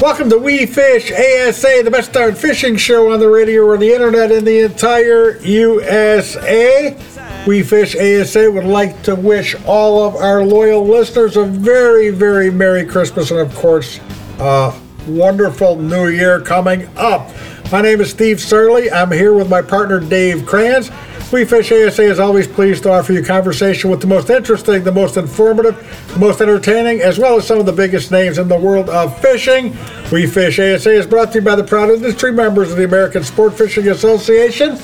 Welcome to We Fish ASA, the best darn fishing show on the radio or the internet in the entire USA. We Fish ASA would like to wish all of our loyal listeners a very, very Merry Christmas and, of course, a wonderful New Year coming up. My name is Steve Sarley. I'm here with my partner Dave Kranz. We Fish ASA is always pleased to offer you conversation with the most interesting, the most informative, the most entertaining, as well as some of the biggest names in the world of fishing. We Fish ASA is brought to you by the proud industry members of the American Sport Fishing Association,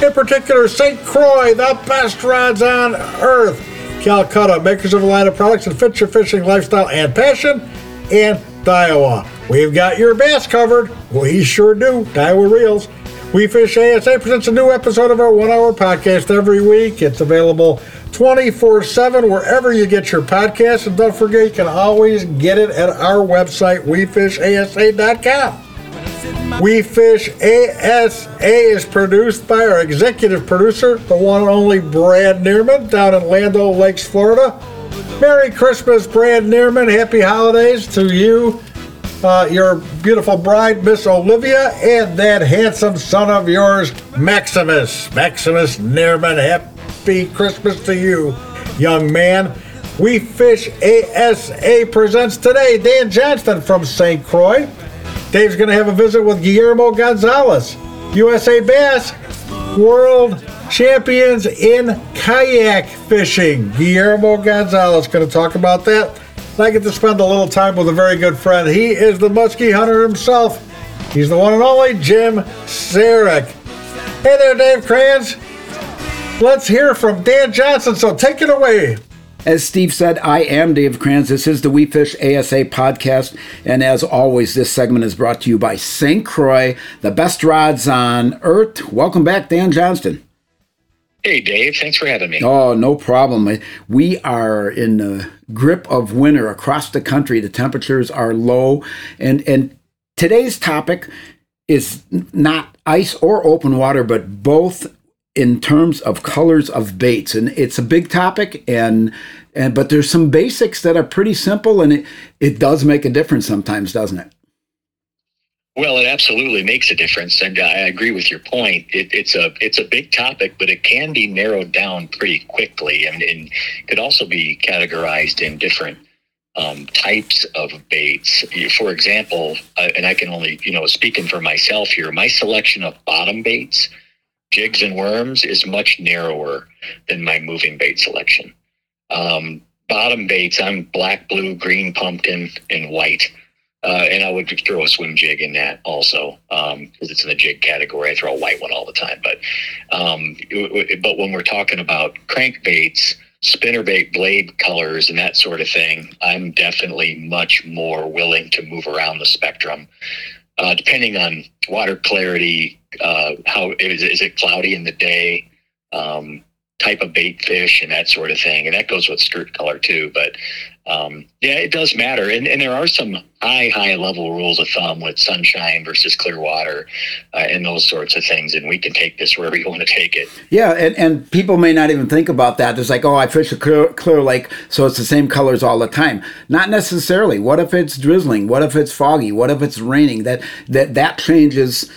in particular St. Croix, the best rods on earth, Calcutta, makers of a line of products that fit your fishing lifestyle and passion, and Daiwa. We've got your bass covered. We sure do. Daiwa Reels. We Fish ASA presents a new episode of our one hour podcast every week. It's available 24 7 wherever you get your podcasts. And don't forget, you can always get it at our website, wefishasa.com. We Fish ASA is produced by our executive producer, the one and only Brad Neerman, down in Land O' Lakes, Florida. Merry Christmas, Brad Neerman. Happy holidays to you uh, your beautiful bride, Miss Olivia, and that handsome son of yours, Maximus. Maximus Neerman, happy Christmas to you, young man. We Fish ASA presents today Dan Johnston from St. Croix. Dave's going to have a visit with Guillermo Gonzalez, USA Bass World Champions in Kayak Fishing. Guillermo Gonzalez going to talk about that. I get to spend a little time with a very good friend. He is the muskie hunter himself. He's the one and only Jim Saric. Hey there, Dave Kranz. Let's hear from Dan Johnston. So take it away. As Steve said, I am Dave Kranz. This is the We Fish ASA podcast. And as always, this segment is brought to you by St. Croix, the best rods on earth. Welcome back, Dan Johnston. Hey, Dave. Thanks for having me. Oh, no problem. We are in the grip of winter across the country. The temperatures are low. And, and today's topic is not ice or open water, but both in terms of colors of baits. And it's a big topic. And, and but there's some basics that are pretty simple. And it, it does make a difference sometimes, doesn't it? Well, it absolutely makes a difference, and I agree with your point. It, it's a it's a big topic, but it can be narrowed down pretty quickly, and, and could also be categorized in different um, types of baits. For example, uh, and I can only you know speaking for myself here, my selection of bottom baits, jigs and worms, is much narrower than my moving bait selection. Um, bottom baits, I'm black, blue, green, pumpkin, and white uh, and I would throw a swim jig in that also because um, it's in the jig category. I throw a white one all the time. But um, but when we're talking about crankbaits, spinnerbait blade colors, and that sort of thing, I'm definitely much more willing to move around the spectrum. Uh, depending on water clarity, uh, how is, is it cloudy in the day, um, type of bait fish, and that sort of thing, and that goes with skirt color too. But um, yeah, it does matter. And, and there are some high, high level rules of thumb with sunshine versus clear water uh, and those sorts of things. And we can take this wherever you want to take it. Yeah. And, and people may not even think about that. It's like, oh, I fish a clear, clear lake, so it's the same colors all the time. Not necessarily. What if it's drizzling? What if it's foggy? What if it's raining? That, that, that changes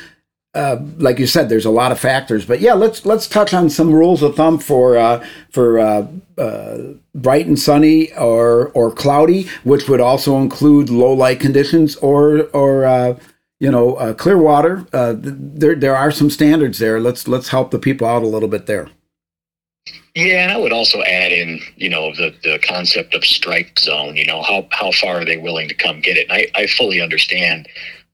uh, like you said, there's a lot of factors, but yeah, let's let's touch on some rules of thumb for uh, for uh, uh bright and sunny or or cloudy, which would also include low light conditions or or uh, you know clear water. there there are some standards there. Let's let's help the people out a little bit there. Yeah, and I would also add in, you know, the, the concept of strike zone. You know, how how far are they willing to come get it? And I, I fully understand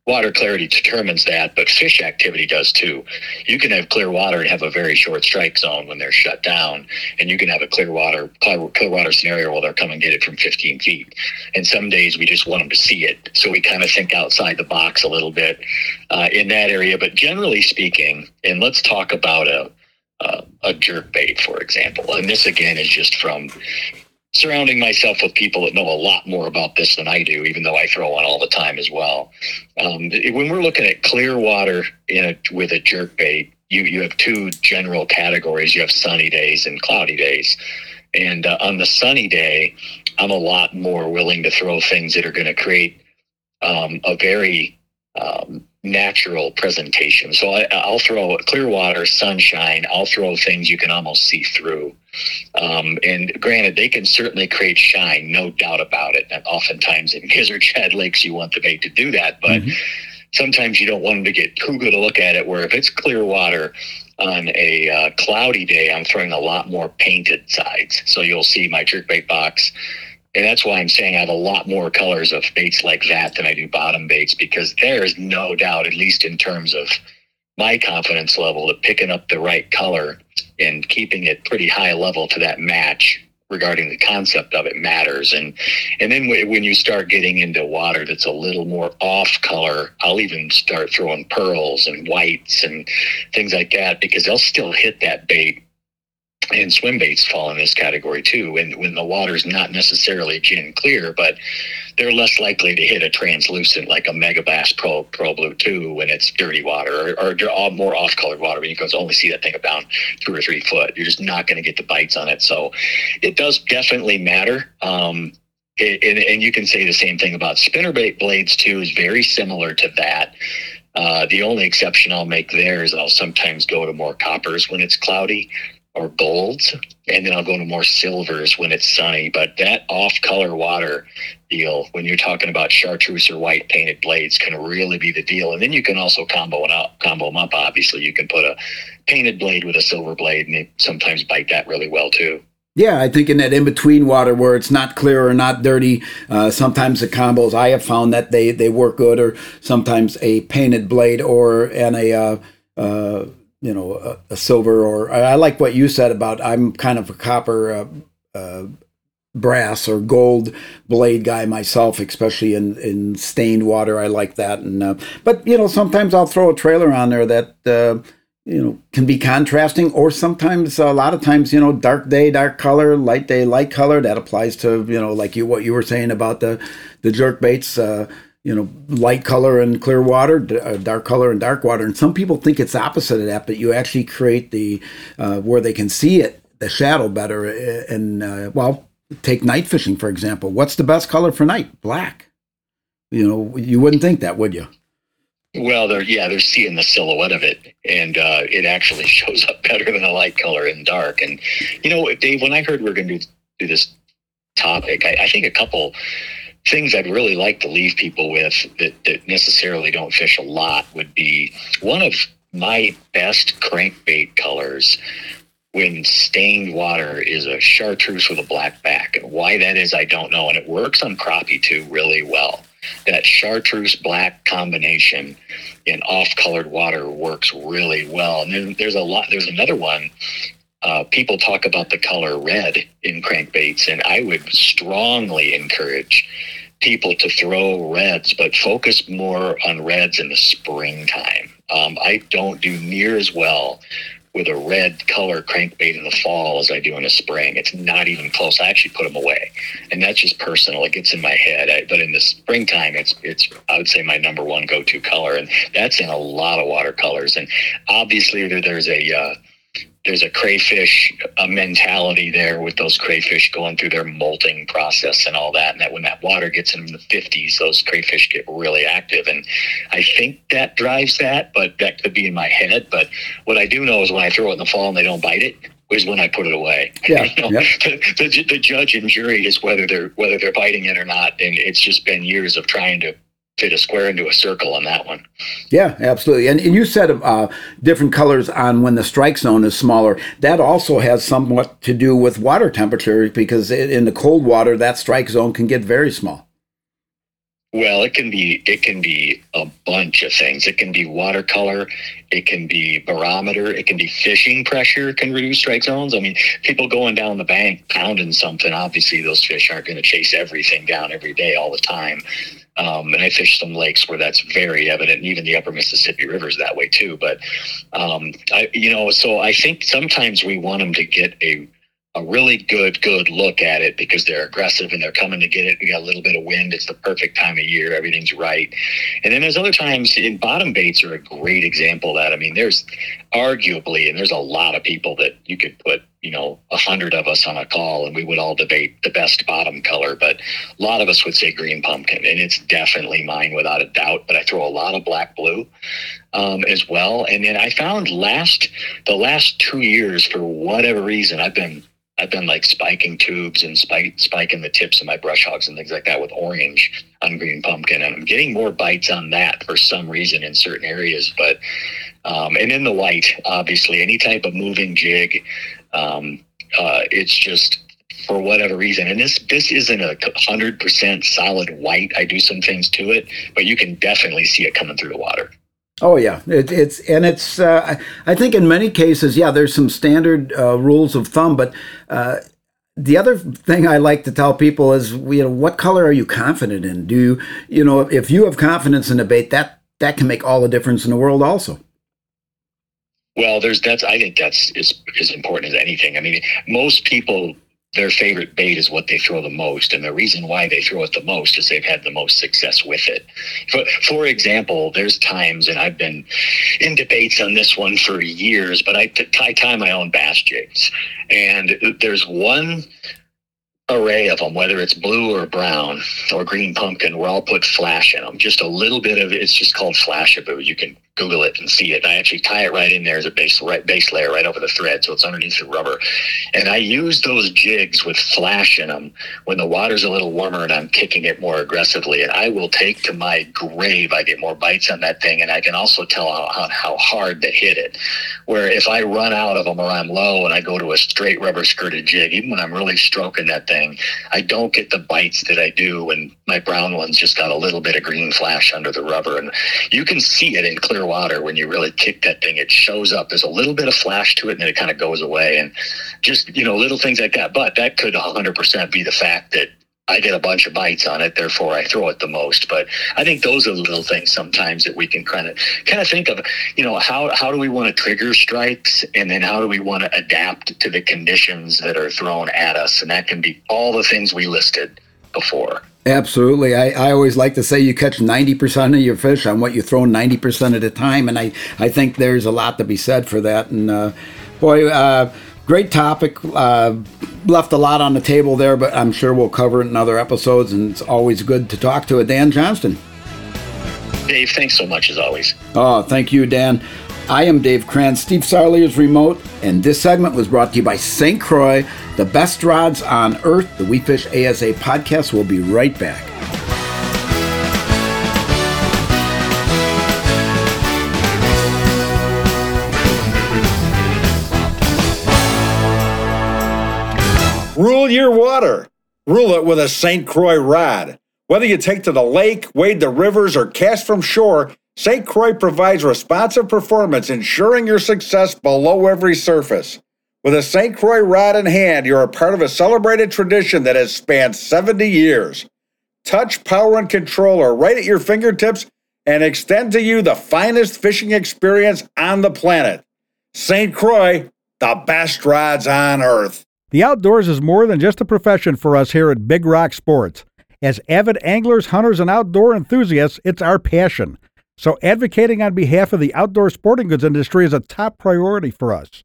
water clarity determines that, but fish activity does too. You can have clear water and have a very short strike zone when they're shut down, and you can have a clear water clear water scenario where they're come and get it from 15 feet. And some days we just want them to see it, so we kind of think outside the box a little bit uh, in that area. But generally speaking, and let's talk about a uh, a jerk bait, for example. And this again is just from surrounding myself with people that know a lot more about this than I do, even though I throw one all the time as well. Um, when we're looking at clear water a, with a jerk bait, you, you have two general categories. You have sunny days and cloudy days. And uh, on the sunny day, I'm a lot more willing to throw things that are going to create um, a very um, natural presentation. So I, I'll throw clear water, sunshine. I'll throw things you can almost see through. Um, and granted, they can certainly create shine, no doubt about it. And oftentimes in gizzard shad lakes, you want the bait to do that, but mm-hmm. sometimes you don't want them to get too good a look at it. Where if it's clear water on a uh, cloudy day, I'm throwing a lot more painted sides. So you'll see my jerkbait box and that's why I'm saying I have a lot more colors of baits like that than I do bottom baits because there is no doubt, at least in terms of my confidence level, of picking up the right color and keeping it pretty high level to that match regarding the concept of it matters. And and then when you start getting into water that's a little more off color i'll even start throwing pearls and whites and things like that because they'll still hit that bait and swim baits fall in this category too. And when the water's not necessarily gin clear, but they're less likely to hit a translucent like a Megabass Pro Pro Blue 2 when it's dirty water or, or more off colored water when you can only see that thing about two or three foot. You're just not going to get the bites on it. So it does definitely matter. Um, it, and, and you can say the same thing about spinnerbait blades too, is very similar to that. Uh, the only exception I'll make there is I'll sometimes go to more coppers when it's cloudy or golds, and then I'll go to more silvers when it's sunny. But that off color water deal, when you're talking about chartreuse or white painted blades, can really be the deal. And then you can also combo it up, combo them up. Obviously, you can put a painted blade with a silver blade, and they sometimes bite that really well too. Yeah, I think in that in between water where it's not clear or not dirty, uh, sometimes the combos I have found that they they work good, or sometimes a painted blade or and a uh, uh, you know a, a, silver or I like what you said about I'm kind of a copper uh, uh, brass or gold blade guy myself, especially in in stained water. I like that, and uh, but you know sometimes I'll throw a trailer on there that. Uh, you know, can be contrasting, or sometimes a lot of times, you know, dark day, dark color, light day, light color. That applies to you know, like you what you were saying about the the jerk baits. You know, light color and clear water, uh, dark color and dark water. And some people think it's opposite of that, but you actually create the uh, where they can see it, the shadow better. Uh, and uh, well, take night fishing for example. What's the best color for night? Black. You know, you wouldn't think that, would you? Well, they're yeah, they're seeing the silhouette of it, and uh, it actually shows up better than a light color in dark. And you know, Dave, when I heard we are going to do, do this topic, I, I think a couple things I'd really like to leave people with that, that necessarily don't fish a lot would be one of my best crankbait colors when stained water is a chartreuse with a black back. And why that is, I don't know. And it works on crappie too really well. That chartreuse black combination in off colored water works really well. And then there's a lot, there's another one uh, people talk about the color red in crankbaits, and I would strongly encourage people to throw reds, but focus more on reds in the springtime. Um, I don't do near as well with a red color crankbait in the fall as I do in the spring. It's not even close. I actually put them away, and that's just personal. It gets in my head. I, but in the springtime, it's it's I would say my number one go to color, and that's in a lot of watercolors. And obviously, there, there's a uh, there's a crayfish a mentality there with those crayfish going through their molting process and all that. And that when that water gets in the 50s, those crayfish get really active. And I think that drives that, but that could be in my head. But what I do know is when I throw it in the fall and they don't bite it, is when I put it away. Yeah, you know, yep. the, the, the, judge and jury is whether they're whether they're biting it or not, and it's just been years of trying to fit a square into a circle on that one. Yeah, absolutely. And, and you said uh, different colors on when the strike zone is smaller. That also has somewhat to do with water temperature because in the cold water, that strike zone can get very small. Well, it can be it can be a bunch of things. It can be watercolor, it can be barometer, it can be fishing pressure can reduce strike zones. I mean, people going down the bank pounding something, obviously those fish aren't going to chase everything down every day all the time. Um, and I fish some lakes where that's very evident, and even the upper Mississippi River is that way too. But um, I, you know, so I think sometimes we want them to get a a really good, good look at it because they're aggressive and they're coming to get it. We got a little bit of wind. It's the perfect time of year. Everything's right. And then there's other times in bottom baits are a great example that. I mean, there's arguably, and there's a lot of people that you could put you know, a hundred of us on a call and we would all debate the best bottom color, but a lot of us would say green pumpkin and it's definitely mine without a doubt, but I throw a lot of black blue um, as well. And then I found last, the last two years, for whatever reason, I've been I've been like spiking tubes and spike, spiking the tips of my brush hogs and things like that with orange on green pumpkin. And I'm getting more bites on that for some reason in certain areas. But, um, and in the white, obviously, any type of moving jig, um, uh, it's just for whatever reason. And this, this isn't a hundred percent solid white. I do some things to it, but you can definitely see it coming through the water. Oh yeah, it, it's and it's. Uh, I think in many cases, yeah, there's some standard uh, rules of thumb, but uh, the other thing I like to tell people is, you know, what color are you confident in? Do you, you know, if you have confidence in a bait, that that can make all the difference in the world, also. Well, there's that's. I think that's as as important as anything. I mean, most people their favorite bait is what they throw the most. And the reason why they throw it the most is they've had the most success with it. For, for example, there's times, and I've been in debates on this one for years, but I, I tie my own bass jigs. And there's one array of them, whether it's blue or brown or green pumpkin, where I'll put flash in them. Just a little bit of it's just called Flashabou. You can Google it and see it. I actually tie it right in there as a base right, base layer right over the thread, so it's underneath the rubber. And I use those jigs with flash in them when the water's a little warmer and I'm kicking it more aggressively. And I will take to my grave. I get more bites on that thing, and I can also tell how, how hard to hit it. Where if I run out of them or I'm low and I go to a straight rubber skirted jig, even when I'm really stroking that thing, I don't get the bites that I do when my brown ones just got a little bit of green flash under the rubber. And you can see it in clear water when you really kick that thing. It shows up. There's a little bit of flash to it, and then it kind of goes away. And just you know, little things like that. But that could 100% be the fact that I get a bunch of bites on it, therefore I throw it the most. But I think those are the little things sometimes that we can kind of kind of think of, you know, how how do we want to trigger strikes and then how do we want to adapt to the conditions that are thrown at us? And that can be all the things we listed before. Absolutely. I, I always like to say you catch 90% of your fish on what you throw 90% of the time. And I, I think there's a lot to be said for that. And uh, boy, uh, great topic. Uh, left a lot on the table there, but I'm sure we'll cover it in other episodes. And it's always good to talk to a Dan Johnston. Dave, thanks so much as always. Oh, thank you, Dan. I am Dave Kranz. Steve Sarley is remote, and this segment was brought to you by St. Croix, the best rods on earth. The We Fish ASA podcast will be right back. Rule your water. Rule it with a St. Croix rod. Whether you take to the lake, wade the rivers, or cast from shore, St. Croix provides responsive performance, ensuring your success below every surface. With a St. Croix rod in hand, you're a part of a celebrated tradition that has spanned 70 years. Touch, power, and control are right at your fingertips and extend to you the finest fishing experience on the planet. St. Croix, the best rods on earth. The outdoors is more than just a profession for us here at Big Rock Sports. As avid anglers, hunters, and outdoor enthusiasts, it's our passion. So, advocating on behalf of the outdoor sporting goods industry is a top priority for us.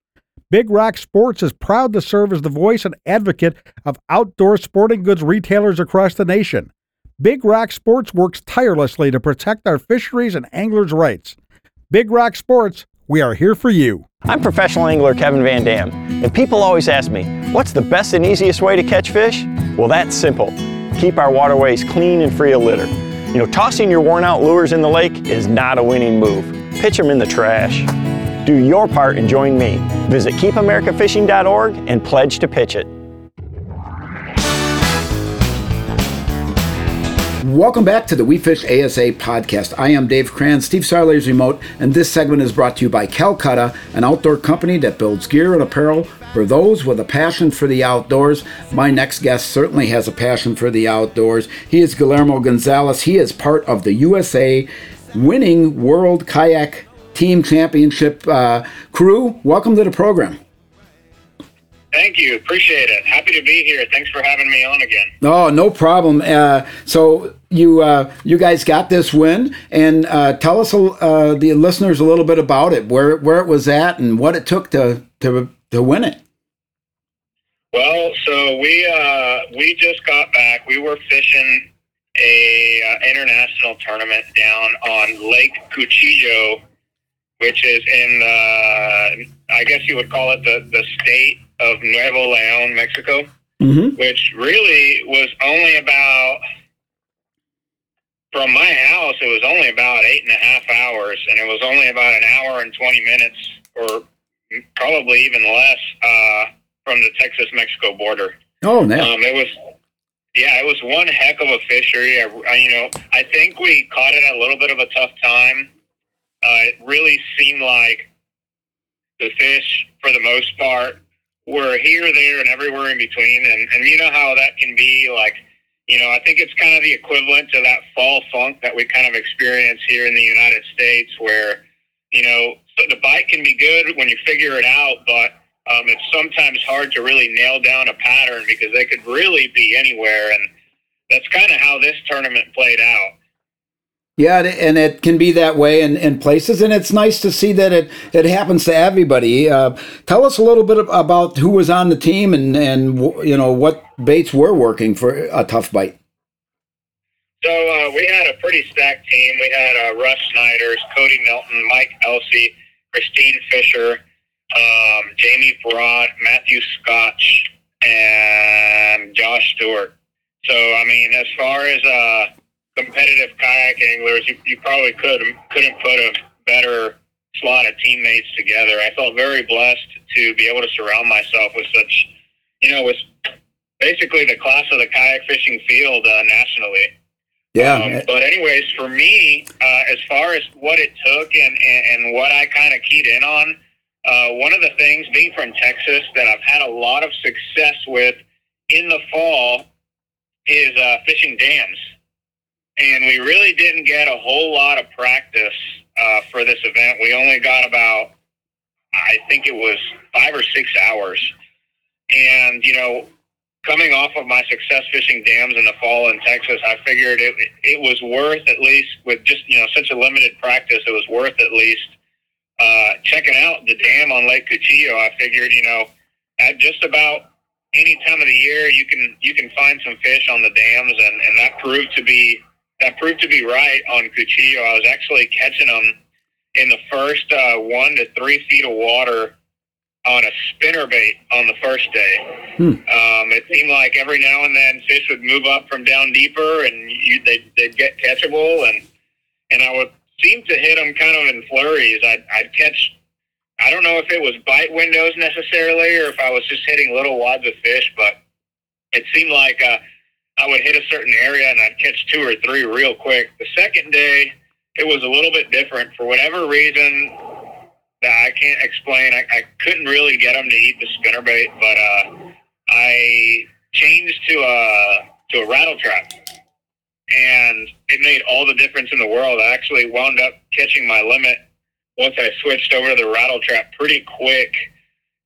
Big Rock Sports is proud to serve as the voice and advocate of outdoor sporting goods retailers across the nation. Big Rock Sports works tirelessly to protect our fisheries and anglers' rights. Big Rock Sports, we are here for you. I'm professional angler Kevin Van Dam, and people always ask me, what's the best and easiest way to catch fish? Well, that's simple. Keep our waterways clean and free of litter. You know, tossing your worn out lures in the lake is not a winning move. Pitch them in the trash. Do your part and join me. Visit keepamericafishing.org and pledge to pitch it. Welcome back to the We Fish ASA podcast. I am Dave Kranz, Steve Sarley's remote, and this segment is brought to you by Calcutta, an outdoor company that builds gear and apparel for those with a passion for the outdoors. My next guest certainly has a passion for the outdoors. He is Guillermo Gonzalez. He is part of the USA winning World Kayak Team Championship uh, crew. Welcome to the program. Thank you. Appreciate it. Happy to be here. Thanks for having me on again. Oh, no problem. Uh, so you uh, you guys got this win, and uh, tell us uh, the listeners a little bit about it, where where it was at, and what it took to to to win it. Well, so we uh, we just got back. We were fishing a uh, international tournament down on Lake Cuchillo, which is in uh, I guess you would call it the the state of Nuevo Leon, Mexico, Mm-hmm. which really was only about from my house. It was only about eight and a half hours, and it was only about an hour and twenty minutes, or probably even less, uh, from the Texas Mexico border. Oh, yeah. Um, it was, yeah, it was one heck of a fishery. I, I, you know, I think we caught it at a little bit of a tough time. Uh, it really seemed like the fish, for the most part, were here, there, and everywhere in between. And, and you know how that can be. Like, you know, I think it's kind of the equivalent to that fall funk that we kind of experience here in the United States, where, you know, the bite can be good when you figure it out, but um, it's sometimes hard to really nail down a pattern because they could really be anywhere. And that's kind of how this tournament played out. Yeah, and- it can be that way in, in places, and it's nice to see that it, it happens to everybody. Uh, tell us a little bit about who was on the team and, and you know what baits were working for a tough bite. So uh, we had a pretty stacked team. We had uh, Russ Snyders, Cody Milton, Mike Elsey, Christine Fisher, um, Jamie Broad, Matthew Scotch, and Josh Stewart. So I mean, as far as uh, competitive kayak anglers, you, you probably could couldn't put a better slot of teammates together. I felt very blessed to be able to surround myself with such, you know, with basically the class of the kayak fishing field uh, nationally. Yeah, Um, but anyways, for me, uh, as far as what it took and, and, and what I kind of keyed in on, uh, one of the things being from Texas that I've had a lot of success with in the fall is uh, fishing dams. And we really didn't get a whole lot of practice uh, for this event. We only got about, I think it was five or six hours. And, you know, coming off of my success fishing dams in the fall in Texas, I figured it it was worth at least with just you know such a limited practice, it was worth at least uh, checking out the dam on Lake Cuchillo. I figured you know at just about any time of the year you can you can find some fish on the dams, and and that proved to be that proved to be right on Cuchillo. I was actually catching them in the first uh, one to three feet of water on a spinner bait on the first day. Hmm. Um, it seemed like every now and then fish would move up from down deeper, and you, they'd, they'd get catchable, and and I would seem to hit them kind of in flurries. I'd, I'd catch. I don't know if it was bite windows necessarily, or if I was just hitting little wads of fish, but it seemed like uh, I would hit a certain area and I'd catch two or three real quick. The second day, it was a little bit different for whatever reason that I can't explain. I, I couldn't really get them to eat the spinnerbait, but uh, I changed to a to a rattle trap, and it made all the difference in the world. I actually wound up catching my limit once I switched over to the rattle trap pretty quick,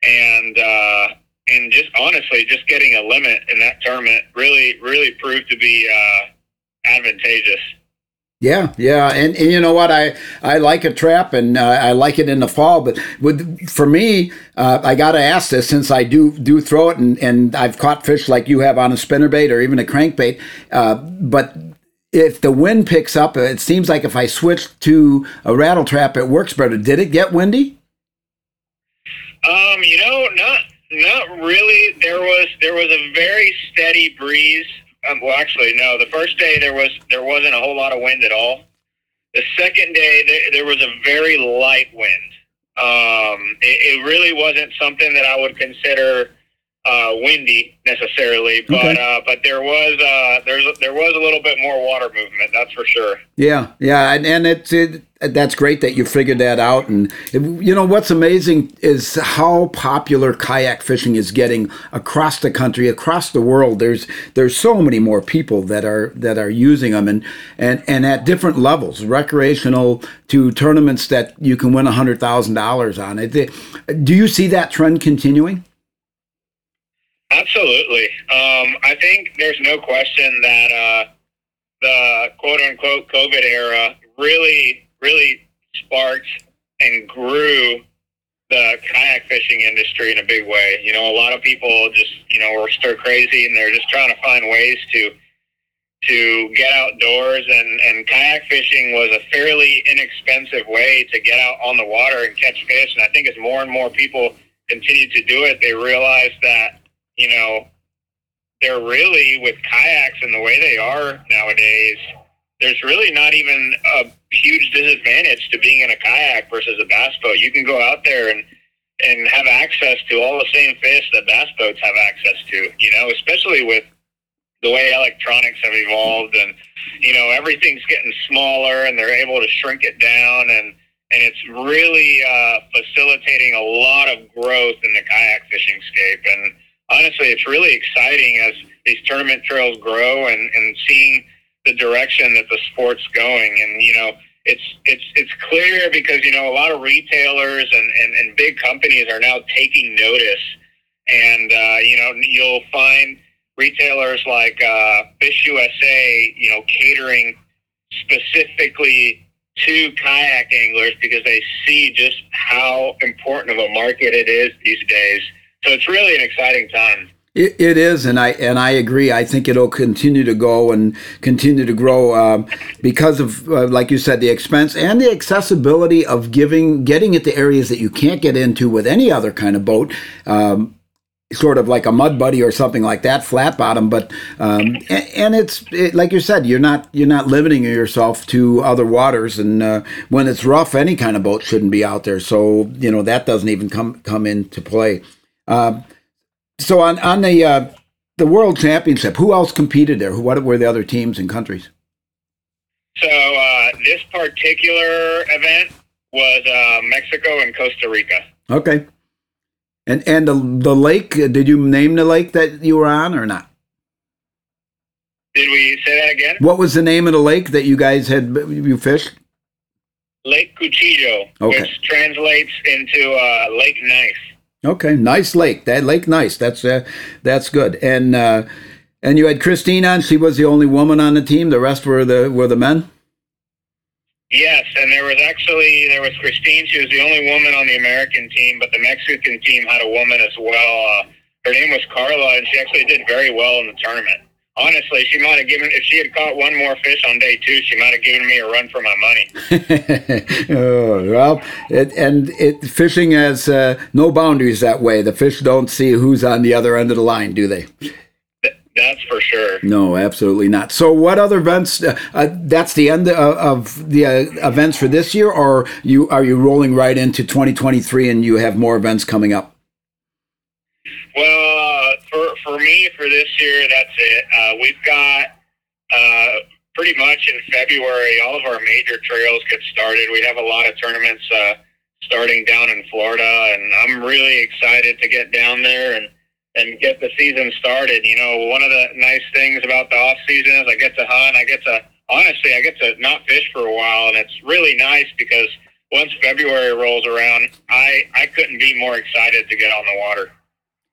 and uh, and just honestly, just getting a limit in that tournament really really proved to be uh, advantageous. Yeah, yeah, and, and you know what? I I like a trap, and uh, I like it in the fall. But with for me, uh, I got to ask this since I do do throw it, and, and I've caught fish like you have on a spinnerbait or even a crankbait. Uh, but if the wind picks up, it seems like if I switch to a rattle trap, it works better. Did it get windy? Um, you know, not not really. There was there was a very steady breeze. Um, well, actually, no. The first day there was there wasn't a whole lot of wind at all. The second day there, there was a very light wind. Um, it, it really wasn't something that I would consider uh, windy necessarily, but Okay. uh, but there was uh, there's there was a little bit more water movement. That's for sure. Yeah, yeah, and, and it's it, that's great that you figured that out. And you know what's amazing is how popular kayak fishing is getting across the country, across the world. There's there's so many more people that are that are using them, and and and at different levels, recreational to tournaments that you can win a hundred thousand dollars on. It, do you see that trend continuing? Absolutely. Um, I think there's no question that uh, the quote unquote COVID era really, really sparked and grew the kayak fishing industry in a big way. You know, a lot of people just you know are stir crazy and they're just trying to find ways to to get outdoors and, and kayak fishing was a fairly inexpensive way to get out on the water and catch fish. And I think as more and more people continue to do it, they realize that, you know, they're really with kayaks and the way they are nowadays, there's really not even a huge disadvantage to being in a kayak versus a bass boat. You can go out there and and have access to all the same fish that bass boats have access to, you know, especially with the way electronics have evolved and you know everything's getting smaller and they're able to shrink it down and and it's really uh, facilitating a lot of growth in the kayak fishing scape and honestly it's really exciting as these tournament trails grow and and seeing the direction that the sport's going and you know it's it's it's clear because you know a lot of retailers and and, and big companies are now taking notice and uh, you know you'll find retailers like uh, Fish USA, you know, catering specifically to kayak anglers because they see just how important of a market it is these days. So it's really an exciting time. It, it is, and I and I agree. I think it'll continue to go and continue to grow um, because of, uh, like you said, the expense and the accessibility of giving, getting it to areas that you can't get into with any other kind of boat. Um, sort of like a mud buddy or something like that, flat bottom. But um, and, and, it's it, like you said, you're not you're not limiting yourself to other waters. And uh, when it's rough, any kind of boat shouldn't be out there. So you know that doesn't even come come into play. Uh, so on on the uh, the World Championship, who else competed there? What were the other teams and countries? So uh, this particular event was uh, Mexico and Costa Rica. Okay. And and the the lake, did you name the lake that you were on or not? Did we say that again? What was the name of the lake that you guys had you fished? Lake Cuchillo, okay. which translates into uh, Lake Nice. Okay, nice lake. That lake nice. That's uh, that's good. And uh, and you had Christine on. She was the only woman on the team. The rest were the were the men. Yes, and there was actually there was Christine. She was the only woman on the American team, but the Mexican team had a woman as well. Uh, her name was Carla, and she actually did very well in the tournament. Honestly, she might have given if she had caught one more fish on day two, she might have given me a run for my money. oh, well, it, and it, fishing has uh, no boundaries that way. The fish don't see who's on the other end of the line, do they? That's for sure. No, absolutely not. So, what other events? Uh, uh, that's the end of, of the uh, events for this year, or you are you rolling right into 2023 and you have more events coming up? Well, uh, for for me, for this year, that's it. Uh, we've got uh, pretty much in February, all of our major trails get started. We have a lot of tournaments starting down in Florida, and I'm really excited to get down there and and get the season started. You know, one of the nice things about the off season is I get to hunt. I get to honestly, I get to not fish for a while, and it's really nice because once February rolls around, I I couldn't be more excited to get on the water.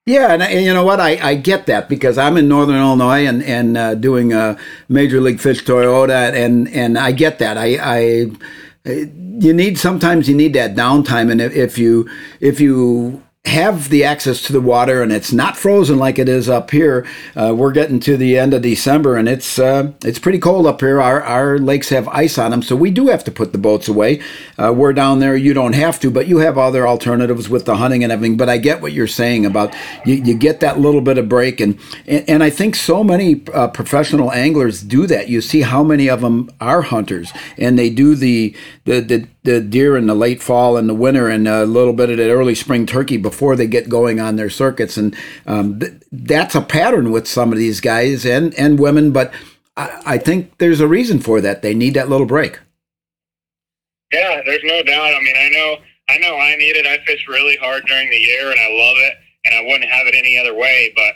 Yeah, and, and, you know what? I, I get that because I'm in Northern Illinois and and uh, doing a Major League Fish Toyota, and and I get that. I I you need sometimes you need that downtime, and if, if you if you have the access to the water and it's not frozen like it is up here. Uh, we're getting to the end of December and it's uh, it's pretty cold up here. Our, our lakes have ice on them, so we do have to put the boats away. Uh, we're down there, you don't have to, but you have other alternatives with the hunting and everything. But I get what you're saying about you, you get that little bit of break. And, and, and I think so many uh, professional anglers do that. You see how many of them are hunters and they do the, the, the, the deer in the late fall and the winter and a little bit of the early spring turkey before they get going on their circuits. And um, th- that's a pattern with some of these guys and, and women. But I, I think there's a reason for that. They need that little break. Yeah, there's no doubt. I mean, I know, I know, I need it. I fish really hard during the year, and I love it, and I wouldn't have it any other way. But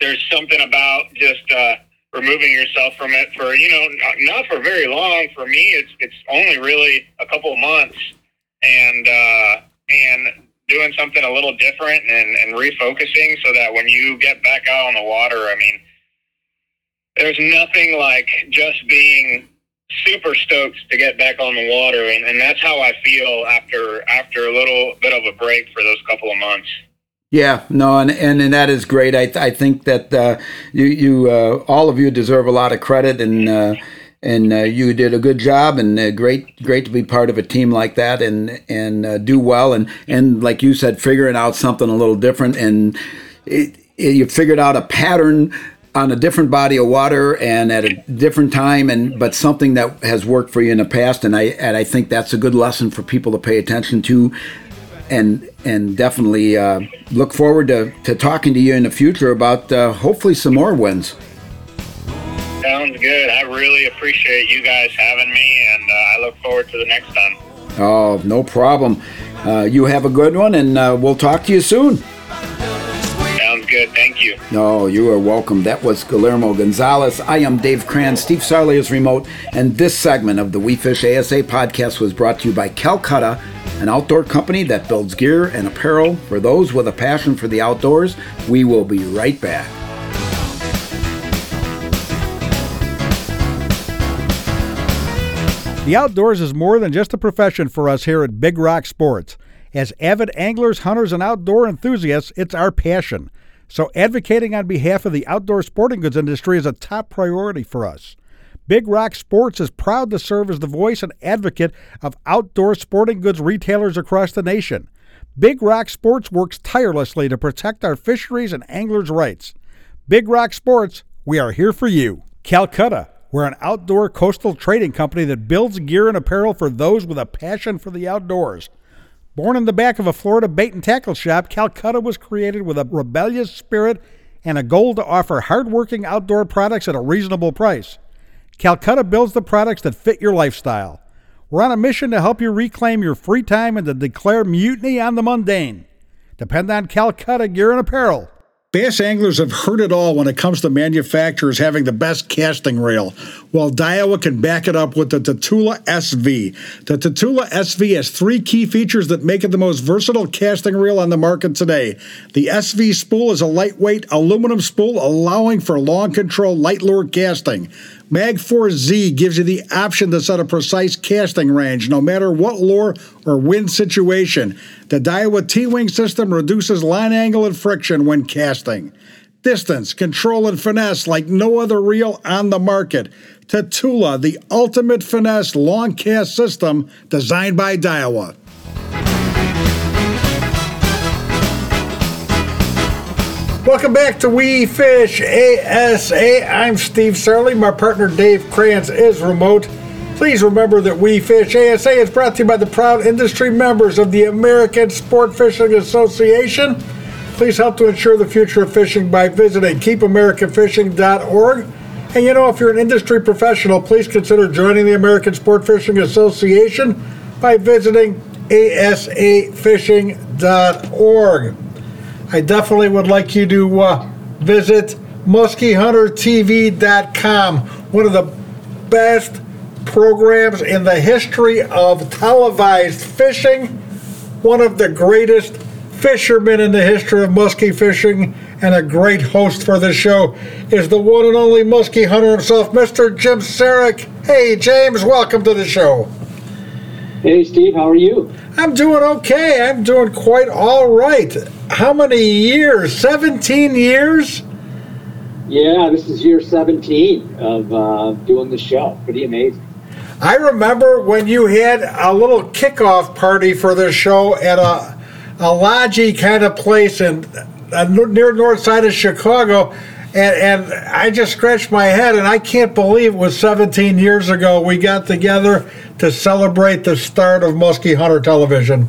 there's something about just uh, removing yourself from it for you know not for very long. For me, it's it's only really a couple of months, and uh, and doing something a little different and, and refocusing so that when you get back out on the water, I mean, there's nothing like just being super stoked to get back on the water, and, and that's how I feel after after a little bit of a break for those couple of months. Yeah, no, and and, and that is great. I I think that uh, you you uh, all of you deserve a lot of credit, and uh, and uh, you did a good job, and uh, great great to be part of a team like that, and and uh, do well, and and like you said, figuring out something a little different, and it, it, you figured out a pattern on a different body of water and at a different time and but something that has worked for you in the past and I and I think that's a good lesson for people to pay attention to and and definitely uh, look forward to, to talking to you in the future about uh, hopefully some more wins. Sounds good. I really appreciate you guys having me, and uh, I look forward to the next time. Oh, no problem. Uh, you have a good one, and uh, we'll talk to you soon. Sounds good. Thank you. No, you are welcome. That was Guillermo Gonzalez. I am Dave Kranz. Steve Sarley is remote, and this segment of the We Fish ASA podcast was brought to you by Calcutta, an outdoor company that builds gear and apparel for those with a passion for the outdoors. We will be right back. The outdoors is more than just a profession for us here at Big Rock Sports. As avid anglers, hunters, and outdoor enthusiasts, it's our passion. So, advocating on behalf of the outdoor sporting goods industry is a top priority for us. Big Rock Sports is proud to serve as the voice and advocate of outdoor sporting goods retailers across the nation. Big Rock Sports works tirelessly to protect our fisheries and anglers' rights. Big Rock Sports, we are here for you. Calcutta, we're an outdoor coastal trading company that builds gear and apparel for those with a passion for the outdoors. Born in the back of a Florida bait and tackle shop, Calcutta was created with a rebellious spirit and a goal to offer hardworking outdoor products at a reasonable price. Calcutta builds the products that fit your lifestyle. We're on a mission to help you reclaim your free time and to declare mutiny on the mundane. Depend on Calcutta Gear and Apparel. Bass anglers have heard it all when it comes to manufacturers having the best casting reel. Well, Daiwa can back it up with the Tatula SV. The Tatula SV has three key features that make it the most versatile casting reel on the market today. The SV spool is a lightweight aluminum spool allowing for long control light lure casting. Magforce Z gives you the option to set a precise casting range no matter what lure or wind situation. The Daiwa T-Wing system reduces line angle and friction when casting. Distance, control, and finesse like no other reel on the market. Tatula, the ultimate finesse long cast system designed by Daiwa. Welcome back to We Fish ASA. I'm Steve Sarley. My partner Dave Kranz is remote. Please remember that We Fish ASA is brought to you by the proud industry members of the American Sport Fishing Association. Please help to ensure the future of fishing by visiting keepamericafishing.org. And you know, if you're an industry professional, please consider joining the American Sport Fishing Association by visiting asafishing.org. I definitely would like you to uh, visit MuskieHunterTV.com, one of the best programs in the history of televised fishing, one of the greatest fishermen in the history of muskie fishing, and a great host for the show is the one and only muskie hunter himself, Mr. Jim Saric. Hey, James, welcome to the show. Hey, Steve, how are you? I'm doing okay. I'm doing quite all right. How many years? 17 years? Yeah, this is year 17 of uh, doing the show. Pretty amazing. I remember when you had a little kickoff party for the show at a, a lodgy kind of place in uh, near north side of Chicago. And, and I just scratched my head, and I can't believe it was 17 years ago we got together to celebrate the start of Muskie Hunter Television.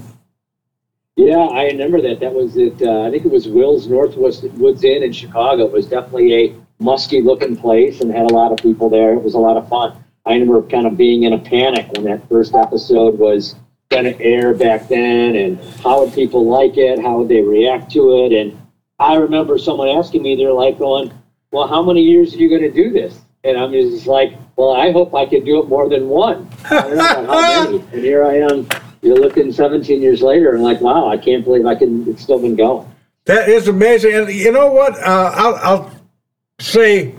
Yeah, I remember that. That was it. Uh, I think it was Will's Northwest Woods Inn in Chicago. It was definitely a musky looking place and had a lot of people there. It was a lot of fun. I remember kind of being in a panic when that first episode was going to air back then, and how would people like it? How would they react to it? And I remember someone asking me, they're like going, "Well, how many years are you going to do this?" And I'm just like, "Well, I hope I can do it more than one." I don't know how many. And here I am. You're looking 17 years later, and like, wow, I can't believe I can. It's still been going. That is amazing. And you know what? Uh, I'll, I'll say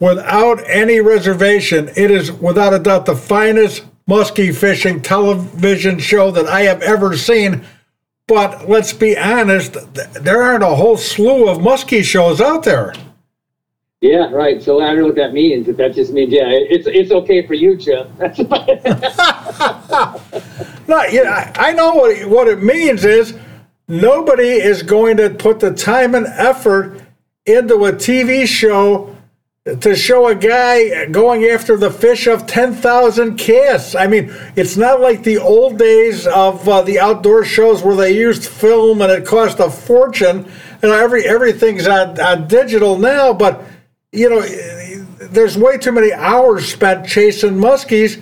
without any reservation, it is without a doubt the finest muskie fishing television show that I have ever seen. But let's be honest, there aren't a whole slew of muskie shows out there. Yeah, right. So I don't know what that means. If that just means, yeah, it's it's okay for you, Jim. no, yeah, I know what it, what it means is nobody is going to put the time and effort into a TV show to show a guy going after the fish of 10,000 casts. I mean, it's not like the old days of uh, the outdoor shows where they used film and it cost a fortune. And every everything's on, on digital now, but you know, there's way too many hours spent chasing muskies.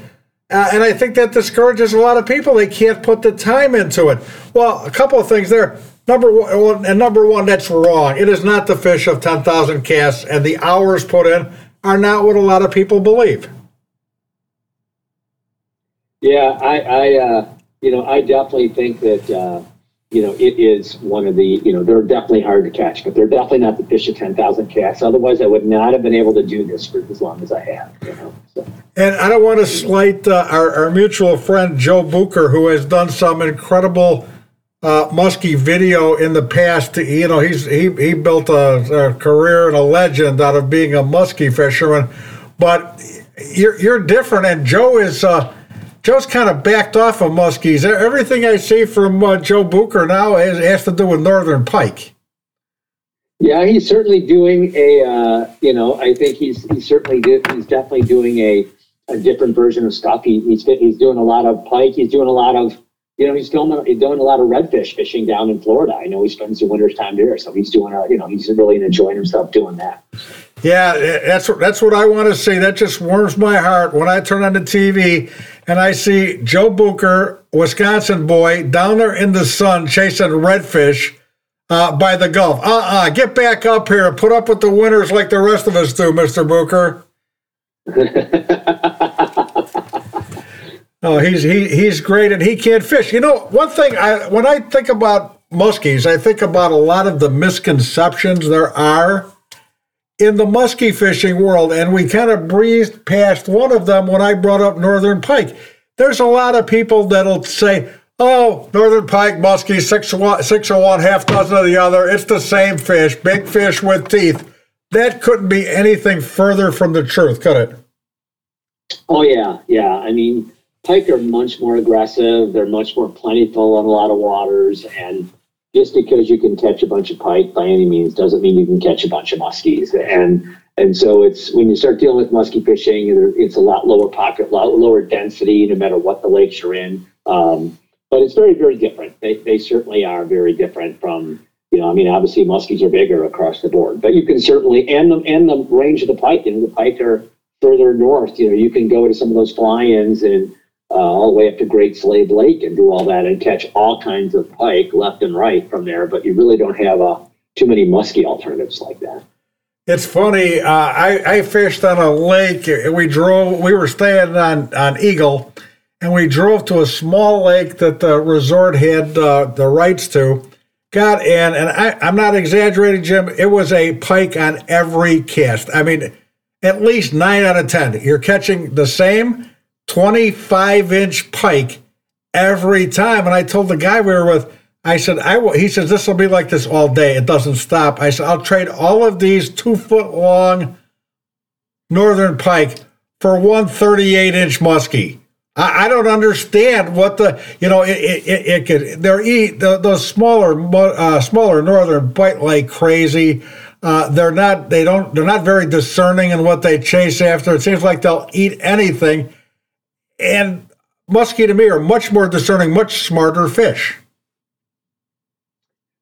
Uh, and I think that discourages a lot of people. They can't put the time into it. Well, a couple of things there. Number one, and number one, that's wrong. It is not the fish of 10,000 casts, and the hours put in are not what a lot of people believe. Yeah, I, I uh, you know, I definitely think that, uh, you know, it is one of the, you know, they're definitely hard to catch, but they're definitely not the fish of 10,000 casts. Otherwise, I would not have been able to do this for as long as I have, you know. So. And I don't want to slight uh, our, our mutual friend Joe Bucher, who has done some incredible uh, Muskie video in the past. You know, he's he he built a, a, career and a legend out of being a muskie fisherman. But you're you're different, and Joe is uh, Joe's kind of backed off of muskies. Everything I see from uh, Joe Bucher now has, has, to do with northern pike. Yeah, he's certainly doing a. Uh, you know, I think he's he's certainly he's definitely doing a a different version of stuff. He, he's he's doing a lot of pike. He's doing a lot of you know, he's doing he's doing a lot of redfish fishing down in Florida. I know he spends the winter's time there, so he's doing a, you know, he's really enjoying himself doing that. Yeah, that's that's what I want to see. That just warms my heart when I turn on the TV and I see Joe Bucher, Wisconsin boy, down there in the sun chasing redfish uh, by the Gulf. Uh uh-uh, uh get back up here and put up with the winters like the rest of us do, Mister Bucher. Oh, he's he he's great and he can't fish. You know, one thing I when I think about muskies, I think about a lot of the misconceptions there are in the muskie fishing world, and we kind of breezed past one of them when I brought up northern pike. There's a lot of people that'll say, "Oh, northern pike, muskie, six one, six or one, half dozen of the other. It's the same fish, big fish with teeth." That couldn't be anything further from the truth, could it? Oh yeah, yeah. I mean pike are much more aggressive. They're much more plentiful in a lot of waters. And just because you can catch a bunch of pike by any means doesn't mean you can catch a bunch of muskies. And and so it's when you start dealing with muskie fishing, it's a lot lower pocket, lot lower density, no matter what the lakes you're in. Um, but it's very, very different. They, they certainly are very different from, you know, I mean, obviously muskies are bigger across the board, but you can certainly, and the, and the range of the pike, You know, the pike are further north, you know, you can go to some of those fly-ins and uh, all the way up to Great Slave Lake and do all that and catch all kinds of pike left and right from there. But you really don't have uh, too many musky alternatives like that. It's funny. Uh, I, I fished on a lake. We drove. We were staying on on Eagle, and we drove to a small lake that the resort had uh, the rights to. Got in, and I, I'm not exaggerating, Jim. It was a pike on every cast. I mean, at least nine out of ten. You're catching the same 25 inch pike every time. And I told the guy we were with, I said, I will, he says, this will be like this all day. It doesn't stop. I said, I'll trade all of these two foot long northern pike for one 38 inch muskie. I, I, don't understand what the, you know, it, it, it, it could, they're eat, the, those smaller, uh, smaller northern bite like crazy. Uh, they're not, they don't, they're not very discerning in what they chase after. It seems like they'll eat anything and muskie to me are much more discerning, much smarter fish.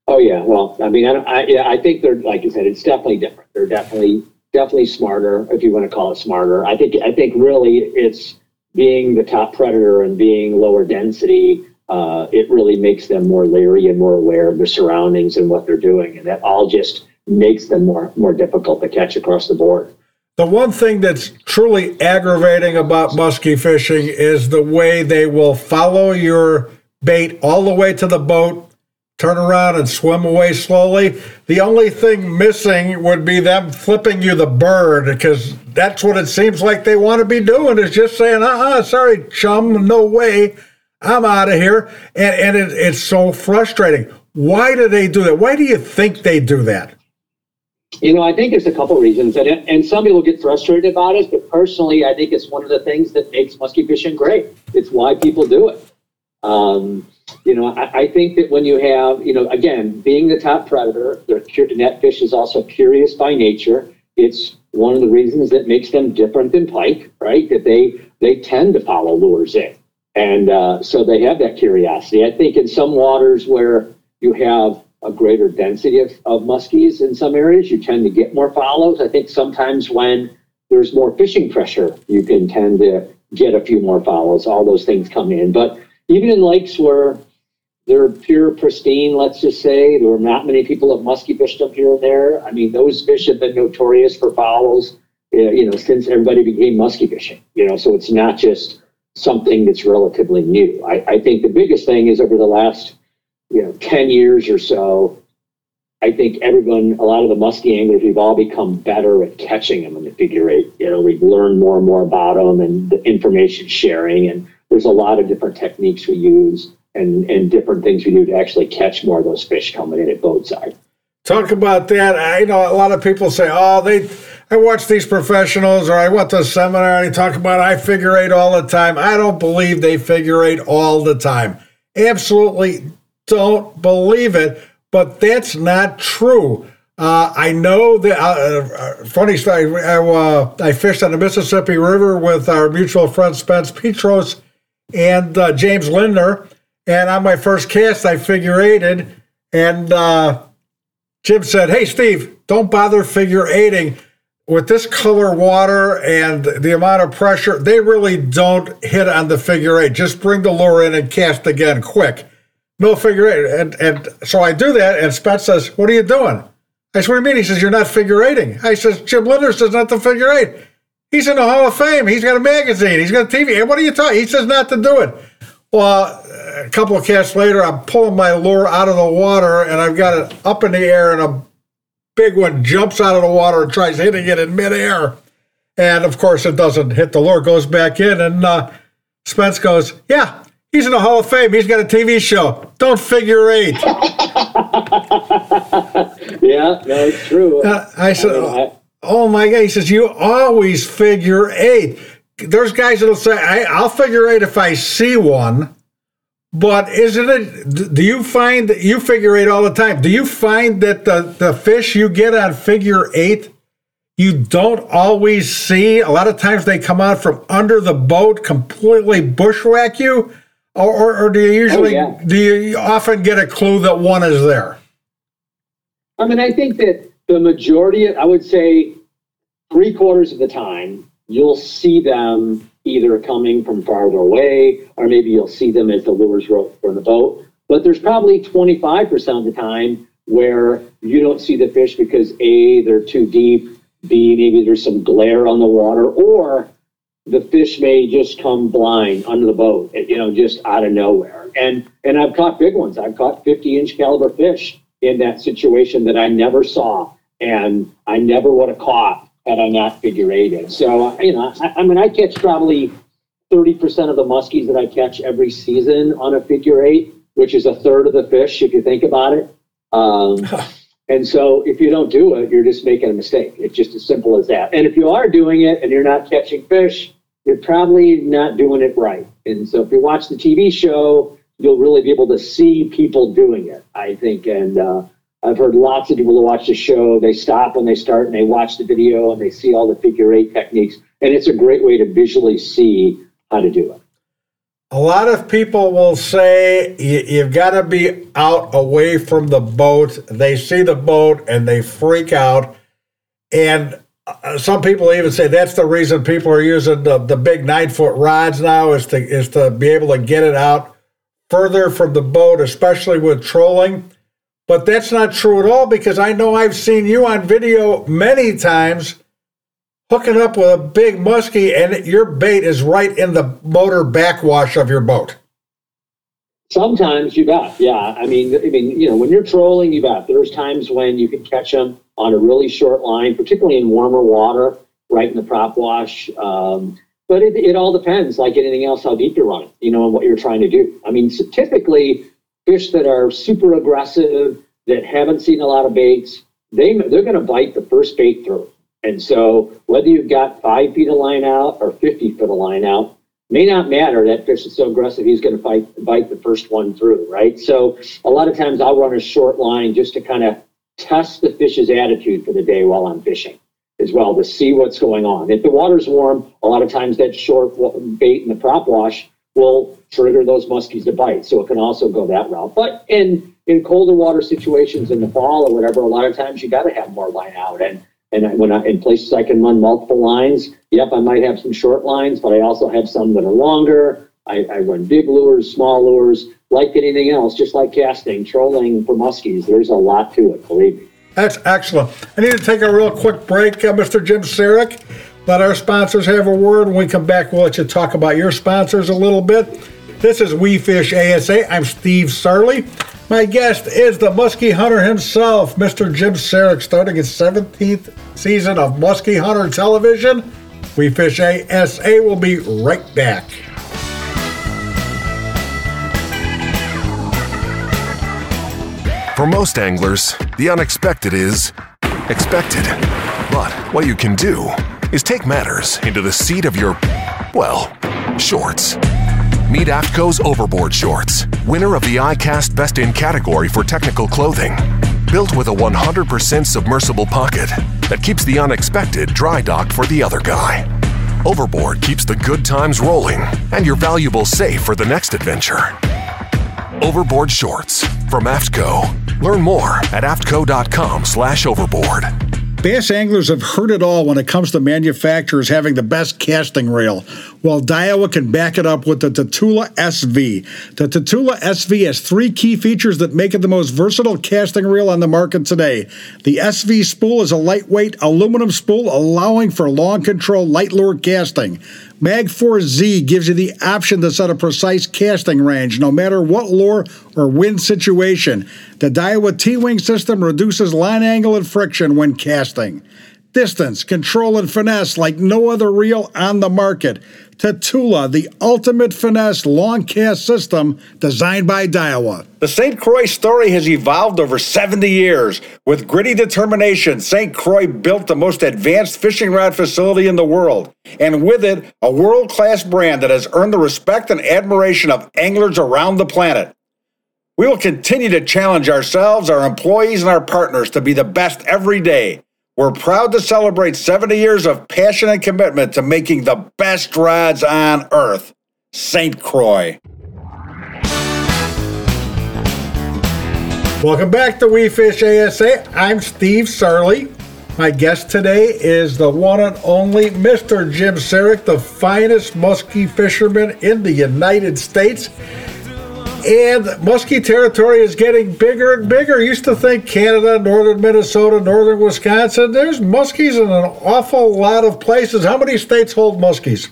Oh yeah, well, I mean, I, I, yeah, I think they're like you said, it's definitely different. They're definitely definitely smarter, if you want to call it smarter. I think I think really it's being the top predator and being lower density. Uh, it really makes them more leery and more aware of their surroundings and what they're doing, and that all just makes them more more difficult to catch across the board. The one thing that's truly aggravating about muskie fishing is the way they will follow your bait all the way to the boat, turn around and swim away slowly. The only thing missing would be them flipping you the bird because that's what it seems like they want to be doing is just saying, uh uh sorry, chum, no way, I'm out of here. And, and it, it's so frustrating. Why do they do that? Why do you think they do that? You know, I think there's a couple reasons, and and some people get frustrated about it. But personally, I think it's one of the things that makes musky fishing great. It's why people do it. Um, you know, I, I, think that when you have, you know, again, being the top predator, their net fish is also curious by nature. It's one of the reasons that makes them different than pike, right? That they they tend to follow lures in, and uh, so they have that curiosity. I think in some waters where you have a greater density of, of muskies in some areas, you tend to get more follows. I think sometimes when there's more fishing pressure, you can tend to get a few more follows. All those things come in, but even in lakes where they're pure pristine, let's just say, there are not many people have musky fished them here and there. I mean, those fish have been notorious for follows, uh, you know, since everybody became musky fishing, you know, so it's not just something that's relatively new. I, I think the biggest thing is over the last, you know, 10 years or so, I think everyone, a lot of the musky anglers, we've all become better at catching them in the figure eight. You know, we've learned more and more about them and the information sharing and there's a lot of different techniques we use and, and different things we do to actually catch more of those fish coming in at boat side. Talk about that. I know a lot of people say, oh, they, I watch these professionals or I went to a seminar and they talk about I figure eight all the time. I don't believe they figure eight all the time. Absolutely don't believe it, but that's not true. Uh, I know that. Uh, uh, funny story. I, uh, I, fished on the Mississippi River with our mutual friend Spence Petros and uh, James Lindner. And on my first cast, I figure eighted. And uh, Jim said, Hey, Steve, don't bother figure eighting. With this color water and the amount of pressure, they really don't hit on the figure eight. Just bring the lure in and cast again quick. No figure eight. And, and so I do that. And Spence says, What are you doing? I said, What do you mean? He says, You're not figure eighting. I says, Jim Lindner says, Not the figure eight. He's in the Hall of Fame. He's got a magazine. He's got a TV. And what are you talking? He says not to do it. Well, a couple of casts later, I'm pulling my lure out of the water, and I've got it up in the air, and a big one jumps out of the water and tries hitting it in midair. And of course, it doesn't hit the lure, goes back in, and uh, Spence goes, "Yeah, he's in the Hall of Fame. He's got a TV show. Don't figure eight. yeah, that's true. Uh, I said. I, Oh my God. He says, You always figure eight. There's guys that'll say, I, will figure eight if I see one. But isn't it, do you find that you figure eight all the time? Do you find that the, the fish you get on figure eight, you don't always see? A lot of times they come out from under the boat, completely bushwhack you? Or, or, or do you oh, usually, oh, yeah. do you often get a clue that one is there? I mean, I think that the majority, I would say three quarters of the time, you'll see them either coming from farther away or maybe you'll see them as the lures rope from the boat. But there's probably 25% of the time where you don't see the fish because A, they're too deep, B, maybe there's some glare on the water, or the fish may just come blind under the boat, you know, just out of nowhere. And and I've caught big ones. I've caught 50 inch caliber fish in that situation that I never saw and I never would have caught had I not figure eighted. So you know, I, I mean, I catch probably thirty percent of the muskies that I catch every season on a figure eight, which is a third of the fish if you think about it. Um, and so if you don't do it, you're just making a mistake. It's just as simple as that. And if you are doing it and you're not catching fish, you're probably not doing it right. And so if you watch the TV show, you'll really be able to see people doing it, I think. And uh, I've heard lots of people who watch the show, they stop when they start and they watch the video and they see all the figure eight techniques. And it's a great way to visually see how to do it. A lot of people will say you, have got to be out away from the boat. They see the boat and they freak out. And uh, some people even say that's the reason people are using the, the big nine foot rods now is to is to be able to get it out further from the boat, especially with trolling. But that's not true at all because I know I've seen you on video many times hooking up with a big muskie and your bait is right in the motor backwash of your boat. Sometimes you bet. Yeah. I mean, I mean, you know, when you're trolling, you bet. There's times when you can catch them on a really short line, particularly in warmer water, right in the prop wash. Um, but it, it all depends, like anything else, how deep you're running, you know, and what you're trying to do. I mean, so typically fish that are super aggressive, that haven't seen a lot of baits, they, they're going to bite the first bait through. And so whether you've got five feet of line out or 50 foot of line out, may not matter. That fish is so aggressive, he's going to fight, bite the first one through, right? So a lot of times I'll run a short line just to kind of test the fish's attitude for the day while I'm fishing as well to see what's going on. If the water's warm, a lot of times that short bait in the prop wash will trigger those muskies to bite. So it can also go that route. But in in colder water situations in the fall or whatever, a lot of times you got to have more line out. And and when I, in places I can run multiple lines, yep, I might have some short lines, but I also have some that are longer. I, I run big lures, small lures, like anything else, just like casting, trolling for muskies. There's a lot to it, believe me. That's excellent. I need to take a real quick break, uh, Mr. Jim Saric. Let our sponsors have a word. When we come back, we'll let you talk about your sponsors a little bit. This is We Fish ASA. I'm Steve Sarley. My guest is the muskie hunter himself, Mr. Jim Saric, starting his 17th season of Musky Hunter Television. We Fish ASA will be right back. For most anglers, the unexpected is expected. But what you can do is take matters into the seat of your, well, shorts. Meet AFTCO's Overboard Shorts, winner of the ICAST Best in category for technical clothing. Built with a 100% submersible pocket that keeps the unexpected dry docked for the other guy. Overboard keeps the good times rolling and your valuables safe for the next adventure. Overboard Shorts from AFTCO. Learn more at aftco.com slash overboard. Bass anglers have heard it all when it comes to manufacturers having the best casting reel. Well, Daiwa can back it up with the Tatula SV. The Tatula SV has three key features that make it the most versatile casting reel on the market today. The SV spool is a lightweight aluminum spool allowing for long control light lure casting. Magforce Z gives you the option to set a precise casting range no matter what lure or wind situation. The Daiwa T-Wing system reduces line angle and friction when casting. Distance, control, and finesse like no other reel on the market. Tatula, the ultimate finesse long cast system designed by Daiwa. The St. Croix story has evolved over 70 years. With gritty determination, St. Croix built the most advanced fishing rod facility in the world, and with it, a world class brand that has earned the respect and admiration of anglers around the planet. We will continue to challenge ourselves, our employees, and our partners to be the best every day. We're proud to celebrate 70 years of passion and commitment to making the best rods on earth. St. Croix. Welcome back to We Fish ASA. I'm Steve Sarley. My guest today is the one and only Mr. Jim Saric, the finest muskie fisherman in the United States. And muskie territory is getting bigger and bigger. Used to think Canada, northern Minnesota, northern Wisconsin. There's muskies in an awful lot of places. How many states hold muskies?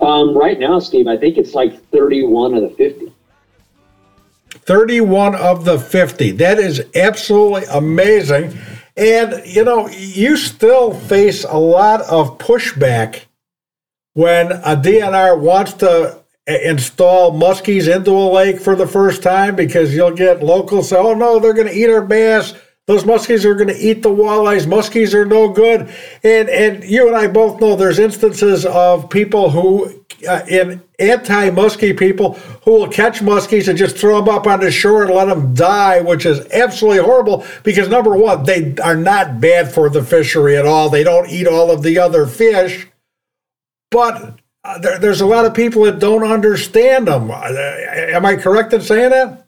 Um, right now, Steve, I think it's like 31 of the 50. 31 of the 50. That is absolutely amazing. And, you know, you still face a lot of pushback when a DNR wants to install muskies into a lake for the first time because you'll get locals say, oh no, they're going to eat our bass. Those muskies are going to eat the walleyes. Muskies are no good. And and you and I both know there's instances of people who, uh, in anti-muskie people, who will catch muskies and just throw them up on the shore and let them die, which is absolutely horrible because number one, they are not bad for the fishery at all. They don't eat all of the other fish. But uh, there, there's a lot of people that don't understand them. Uh, am I correct in saying that?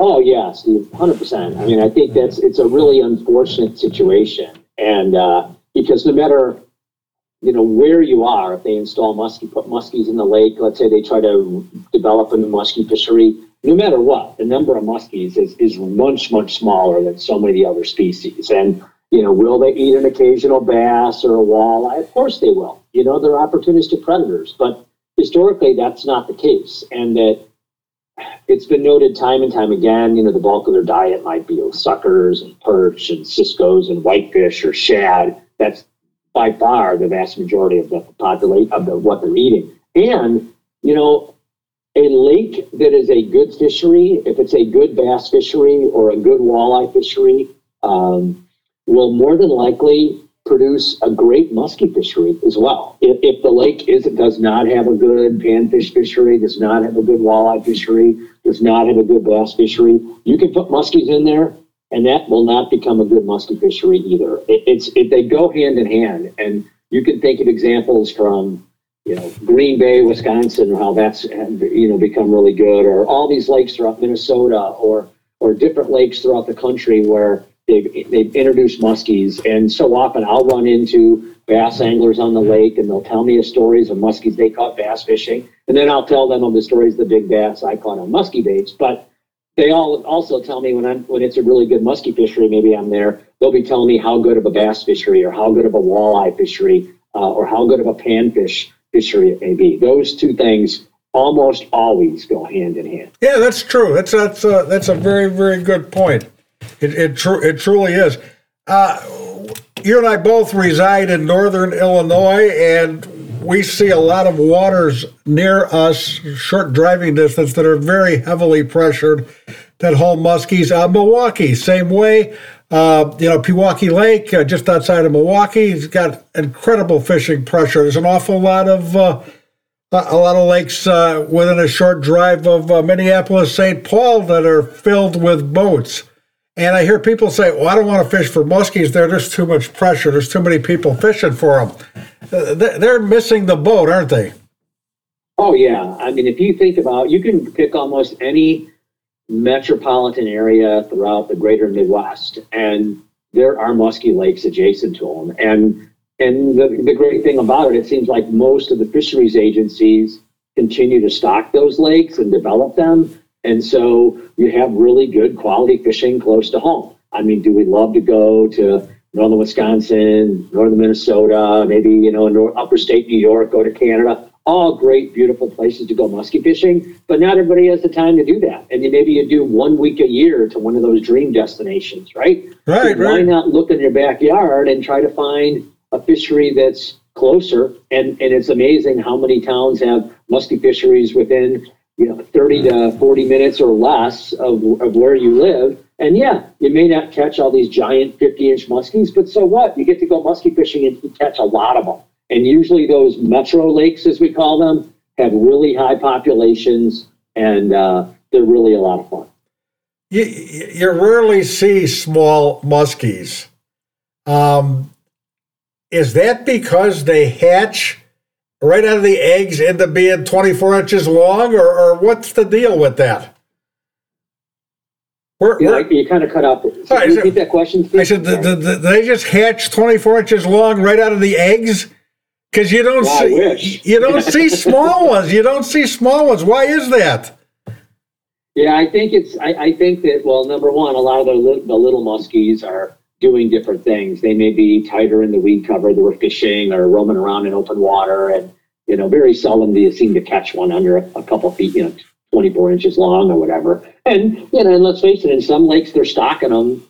Oh Steve, hundred percent. I mean, I think that's it's a really unfortunate situation, and uh, because no matter you know where you are, if they install muskie, put muskies in the lake, let's say they try to develop a new muskie fishery, no matter what, the number of muskies is, is much much smaller than so many of the other species, and you know, will they eat an occasional bass or a walleye? Of course they will. You know, they're opportunistic predators, but historically that's not the case, and that it's been noted time and time again, you know, the bulk of their diet might be suckers and perch and ciscos and whitefish or shad. That's by far the vast majority of the population of the, what they're eating. And, you know, a lake that is a good fishery, if it's a good bass fishery or a good walleye fishery, um, will more than likely produce a great muskie fishery as well. If, if the lake is does not have a good panfish fishery, does not have a good walleye fishery, does not have a good bass fishery, you can put muskies in there, and that will not become a good muskie fishery either. It, it's it, they go hand in hand, and you can think of examples from you know Green Bay, Wisconsin, how that's you know become really good, or all these lakes throughout Minnesota, or or different lakes throughout the country where they've they've introduced muskies, and so often I'll run into bass anglers on the lake, and they'll tell me the stories of muskies they caught bass fishing, and then I'll tell them of the stories of the big bass I caught on muskie baits. But they all also tell me when I'm when it's a really good muskie fishery, maybe I'm there. They'll be telling me how good of a bass fishery, or how good of a walleye fishery, uh, or how good of a panfish fishery it may be. Those two things almost always go hand in hand. Yeah, that's true. That's that's that's a very very good point. It it, tr- it truly is. Uh, you and I both reside in northern Illinois, and we see a lot of waters near us, short driving distance, that are very heavily pressured that hold muskies. Uh, Milwaukee, same way. Uh, you know, Pewaukee Lake, uh, just outside of Milwaukee, has got incredible fishing pressure. There's an awful lot of uh, a lot of lakes uh, within a short drive of uh, Minneapolis, St. Paul, that are filled with boats. And I hear people say, well, I don't want to fish for muskies there. There's too much pressure. There's too many people fishing for them. Uh, they're missing the boat, aren't they? Oh, yeah. I mean, if you think about you can pick almost any metropolitan area throughout the greater Midwest, and there are muskie lakes adjacent to them. And and the, the great thing about it, it seems like most of the fisheries agencies continue to stock those lakes and develop them. And so you have really good quality fishing close to home. I mean, do we love to go to northern Wisconsin, northern Minnesota, maybe, you know, upper state New York, go to Canada? All great, beautiful places to go musky fishing, but not everybody has the time to do that. And maybe you do one week a year to one of those dream destinations, right? Right, so right. Why not look in your backyard and try to find a fishery that's closer? And, and it's amazing how many towns have musky fisheries within you know, 30 to 40 minutes or less of, of where you live. And yeah, you may not catch all these giant 50 inch muskies, but so what? You get to go muskie fishing and you catch a lot of them. And usually those metro lakes, as we call them, have really high populations and uh, they're really a lot of fun. You, you rarely see small muskies. Um, is that because they hatch right out of the eggs into being 24 inches long, or, or what's the deal with that? Where, yeah, where, you kind of cut out. So right, repeat that question. I said, the, the, the, they just hatch 24 inches long right out of the eggs? Because you don't well, see you don't see small ones. You don't see small ones. Why is that? Yeah, I think it's. I, I think that well, number one, a lot of the, the little muskies are doing different things. They may be tighter in the weed cover. They were fishing or roaming around in open water, and you know, very seldom do you seem to catch one under a, a couple feet, you know, 24 inches long or whatever. And you know, and let's face it, in some lakes they're stocking them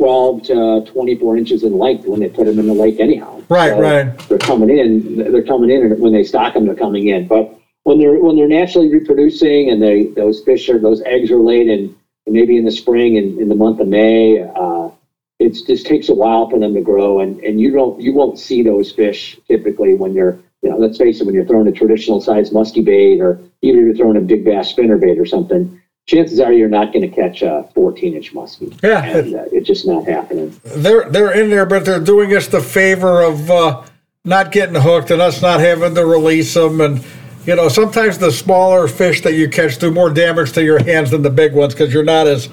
12 to 24 inches in length when they put them in the lake anyhow. Right, so right. They're coming in. They're coming in, and when they stock them, they're coming in. But when they're when they're naturally reproducing and they those fish are those eggs are laid in maybe in the spring and in the month of May. Uh, it just takes a while for them to grow, and, and you don't you won't see those fish typically when you're you know let's face it when you're throwing a traditional size musky bait or even if you're throwing a big bass spinner bait or something. Chances are you're not going to catch a 14 inch muskie. Yeah, and, uh, it's just not happening. They're they're in there, but they're doing us the favor of uh, not getting hooked and us not having to release them. And you know, sometimes the smaller fish that you catch do more damage to your hands than the big ones because you're not as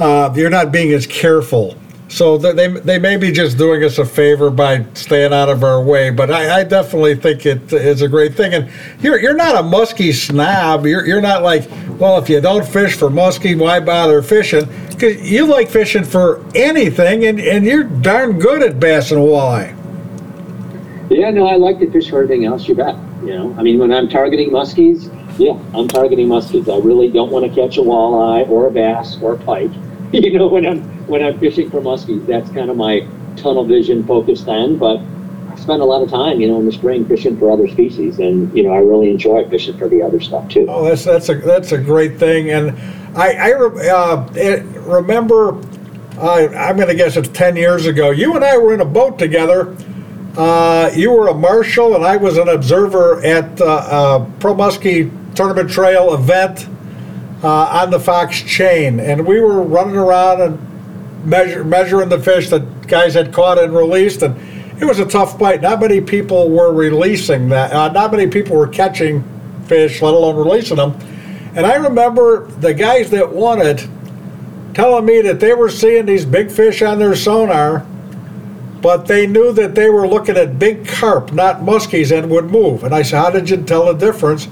uh, you're not being as careful. So they they may be just doing us a favor by staying out of our way, but I, I definitely think it is a great thing. And you're you're not a muskie snob. You're you're not like, well, if you don't fish for muskie, why bother fishing? Because you like fishing for anything, and, and you're darn good at bass and walleye. Yeah, no, I like to fish for everything else. You bet. You know, I mean, when I'm targeting muskies, Yeah, I'm targeting muskies. I really don't want to catch a walleye or a bass or a pike. You know, when I'm when I'm fishing for muskies, that's kind of my tunnel vision focused on. But I spend a lot of time, you know, in the spring fishing for other species, and you know, I really enjoy fishing for the other stuff too. Oh, that's that's a that's a great thing, and I I uh, it, remember. I, I'm going to guess it's ten years ago. You and I were in a boat together. Uh, you were a marshal, and I was an observer at uh, uh, Pro Muskie Tournament Trail event uh, on the Fox chain, and we were running around and measure, measuring the fish that guys had caught and released, and it was a tough bite. Not many people were releasing that. Uh, not many people were catching fish, let alone releasing them. And I remember the guys that won it telling me that they were seeing these big fish on their sonar, but they knew that they were looking at big carp, not muskies, and would move. And I said, How did you tell the difference?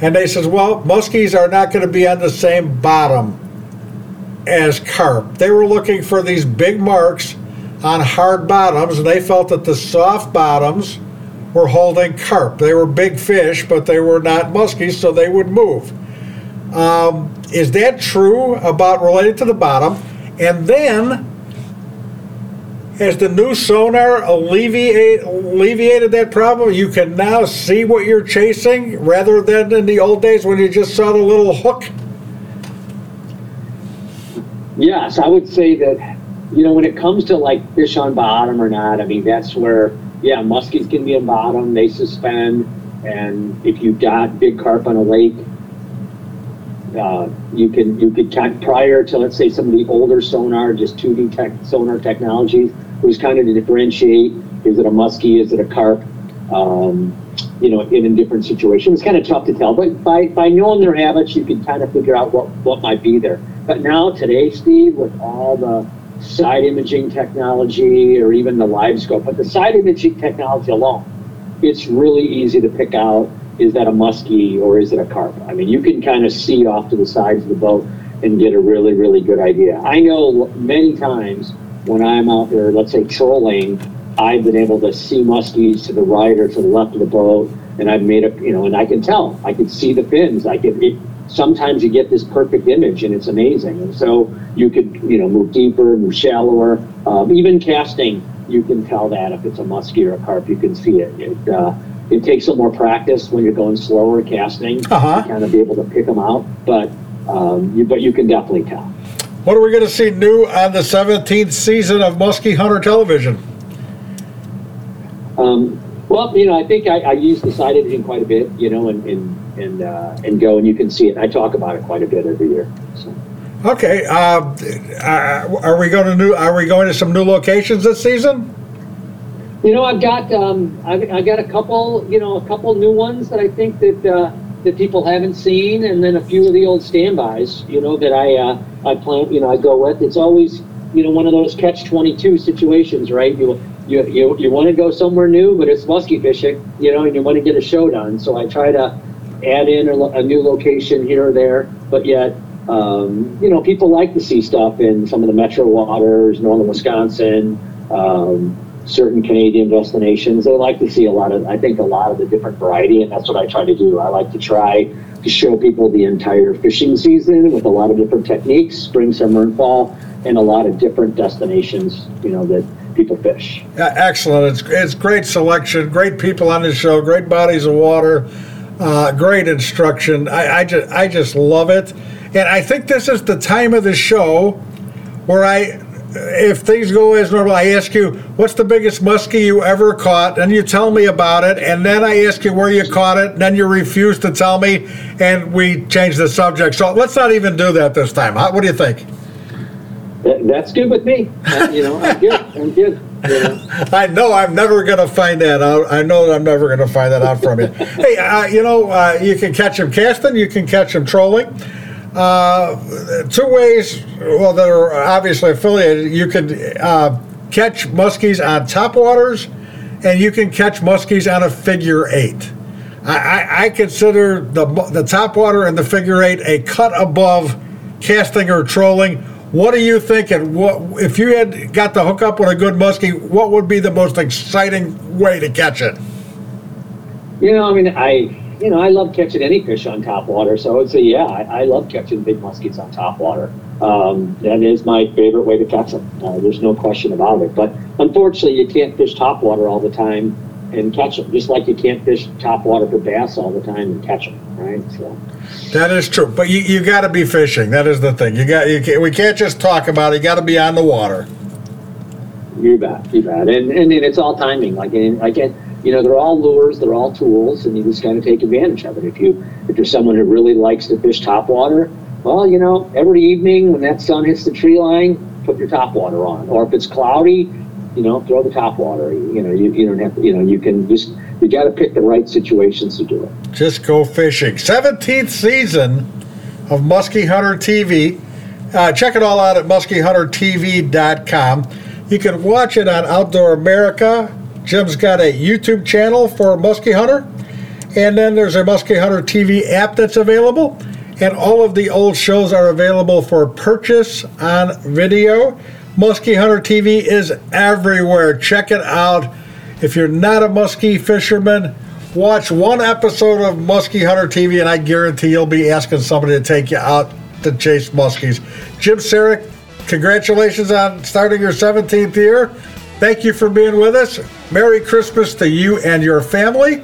And they says, Well, muskies are not going to be on the same bottom as carp. They were looking for these big marks on hard bottoms, and they felt that the soft bottoms were holding carp. They were big fish, but they were not muskies, so they would move. Um, is that true about related to the bottom? And then, has the new sonar alleviate, alleviated that problem? You can now see what you're chasing rather than in the old days when you just saw the little hook. Yes, I would say that, you know, when it comes to like fish on bottom or not, I mean, that's where, yeah, muskies can be on bottom, they suspend. And if you've got big carp on a lake, uh, you can you could prior to let's say some of the older sonar, just 2D tech, sonar technologies, was kind of to differentiate: is it a muskie, is it a carp? Um, you know, in a different situation, it's kind of tough to tell. But by by knowing their habits, you can kind of figure out what what might be there. But now today, Steve, with all the side imaging technology or even the live scope, but the side imaging technology alone, it's really easy to pick out is that a muskie or is it a carp? I mean, you can kind of see off to the sides of the boat and get a really, really good idea. I know many times when I'm out there, let's say trolling, I've been able to see muskies to the right or to the left of the boat, and I've made a, you know, and I can tell, I can see the fins. I can, it, sometimes you get this perfect image and it's amazing. And so you could, you know, move deeper, move shallower, um, even casting, you can tell that if it's a muskie or a carp, you can see it. It, uh, it takes a little more practice when you're going slower casting Uh-huh. to kind of be able to pick them out, but um, you, but you can definitely tell. What are we going to see new on the 17th season of Musky Hunter Television? Um, well, you know, I think I, I use the side imaging quite a bit, you know, and and and, uh, and go and you can see it. I talk about it quite a bit every year. So. Okay, uh, uh, are we going to new? Are we going to some new locations this season? You know, I've got um, I've, I've got a couple, you know, a couple new ones that I think that uh, that people haven't seen, and then a few of the old standbys, you know, that I uh, I plan, you know, I go with. It's always, you know, one of those catch twenty two situations, right? You you you, you want to go somewhere new, but it's musky fishing, you know, and you want to get a show done. So I try to add in a, a new location here or there, but yet. Um, you know, people like to see stuff in some of the metro waters, northern Wisconsin, um, certain Canadian destinations. They like to see a lot of, I think, a lot of the different variety, and that's what I try to do. I like to try show people the entire fishing season with a lot of different techniques, spring, summer, and fall, and a lot of different destinations, you know, that people fish. Yeah, excellent. It's it's great selection, great people on the show, great bodies of water, uh, great instruction. I, I just I just love it, and I think this is the time of the show where I. If things go as normal, I ask you, what's the biggest muskie you ever caught? And you tell me about it. And then I ask you where you caught it. And then you refuse to tell me. And we change the subject. So let's not even do that this time. What do you think? That, that's good with me. You know, I'm good. I'm good. You know. I know I'm never going to find that out. I know that I'm never going to find that out from you. hey, uh, you know, uh, you can catch them casting, you can catch them trolling. Uh, two ways, well, that are obviously affiliated. You can uh, catch muskies on top waters, and you can catch muskies on a figure eight. I, I, I consider the the top water and the figure eight a cut above casting or trolling. What are you thinking? What if you had got to hook up with a good muskie? What would be the most exciting way to catch it? You know, I mean, I you know, I love catching any fish on top water. So I would say, yeah, I, I love catching big muskies on top water. Um, that is my favorite way to catch them. Uh, there's no question about it. But unfortunately, you can't fish top water all the time and catch them, just like you can't fish top water for bass all the time and catch them, right? So. That is true, but you, you got to be fishing. That is the thing. You got you can't, we can't just talk about it. You got to be on the water. You bet, you bet, and and then it's all timing. Like and again, you know, they're all lures, they're all tools, and you just got to take advantage of it. If you if you're someone who really likes to fish top water, well, you know, every evening when that sun hits the tree line, put your top water on. Or if it's cloudy, you know, throw the top water. You know, you, you don't have to, you know, you can just you got to pick the right situations to do it. Just go fishing. 17th season of Musky Hunter TV. Uh, check it all out at muskiehuntertv.com. You can watch it on Outdoor America. Jim's got a YouTube channel for Musky Hunter. And then there's a Musky Hunter TV app that's available. And all of the old shows are available for purchase on video. Musky Hunter TV is everywhere. Check it out. If you're not a muskie fisherman, watch one episode of Musky Hunter TV, and I guarantee you'll be asking somebody to take you out to chase muskies. Jim Saric, congratulations on starting your 17th year. Thank you for being with us. Merry Christmas to you and your family.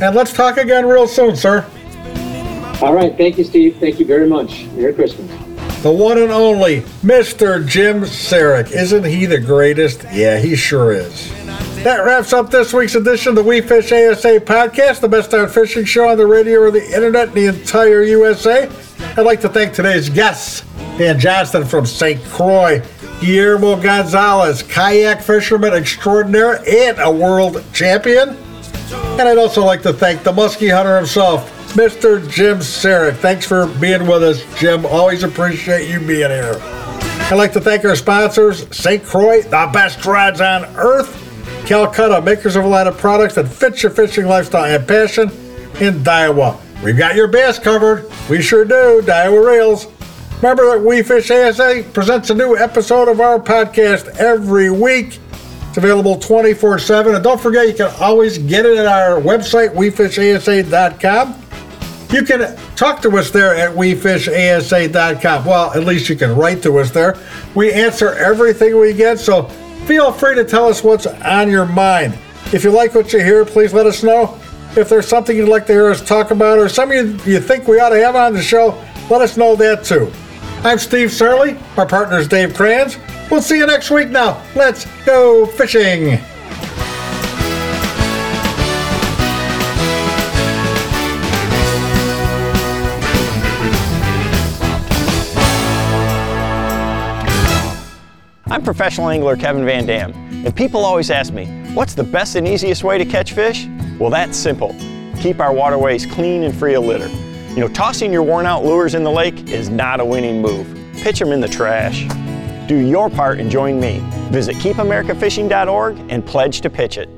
And let's talk again real soon, sir. All right. Thank you, Steve. Thank you very much. Merry Christmas. The one and only Mr. Jim Saric. Isn't he the greatest? Yeah, he sure is. That wraps up this week's edition of the We Fish ASA podcast, the best darn fishing show on the radio or the internet in the entire USA. I'd like to thank today's guests Dan Johnston from St. Croix, Guillermo Gonzales, kayak fisherman extraordinaire and a world champion. And I'd also like to thank the muskie hunter himself, Mr. Jim Saric. Thanks for being with us, Jim. Always appreciate you being here. I'd like to thank our sponsors, St. Croix, the best rods on earth, Calcutta, makers of a line of products that fit your fishing lifestyle and passion, in Daiwa. We've got your bass covered. We sure do. Daiwa Rails. Remember that We Fish ASA presents a new episode of our podcast every week. It's available 24 7. And don't forget, you can always get it at our website, wefishasa.com. You can talk to us there at wefishasa.com. Well, at least you can write to us there. We answer everything we get, so feel free to tell us what's on your mind. If you like what you hear, please let us know. If there's something you'd like to hear us talk about or something you, you think we ought to have on the show, let us know that too. I'm Steve Sarley. My partner is Dave Kranz. We'll see you next week now. Let's go fishing. I'm professional angler Kevin Van Dam, and people always ask me, what's the best and easiest way to catch fish? Well, that's simple. Keep our waterways clean and free of litter. You know, tossing your worn out lures in the lake is not a winning move. Pitch them in the trash. Do your part and join me. Visit keepamericafishing.org and pledge to pitch it.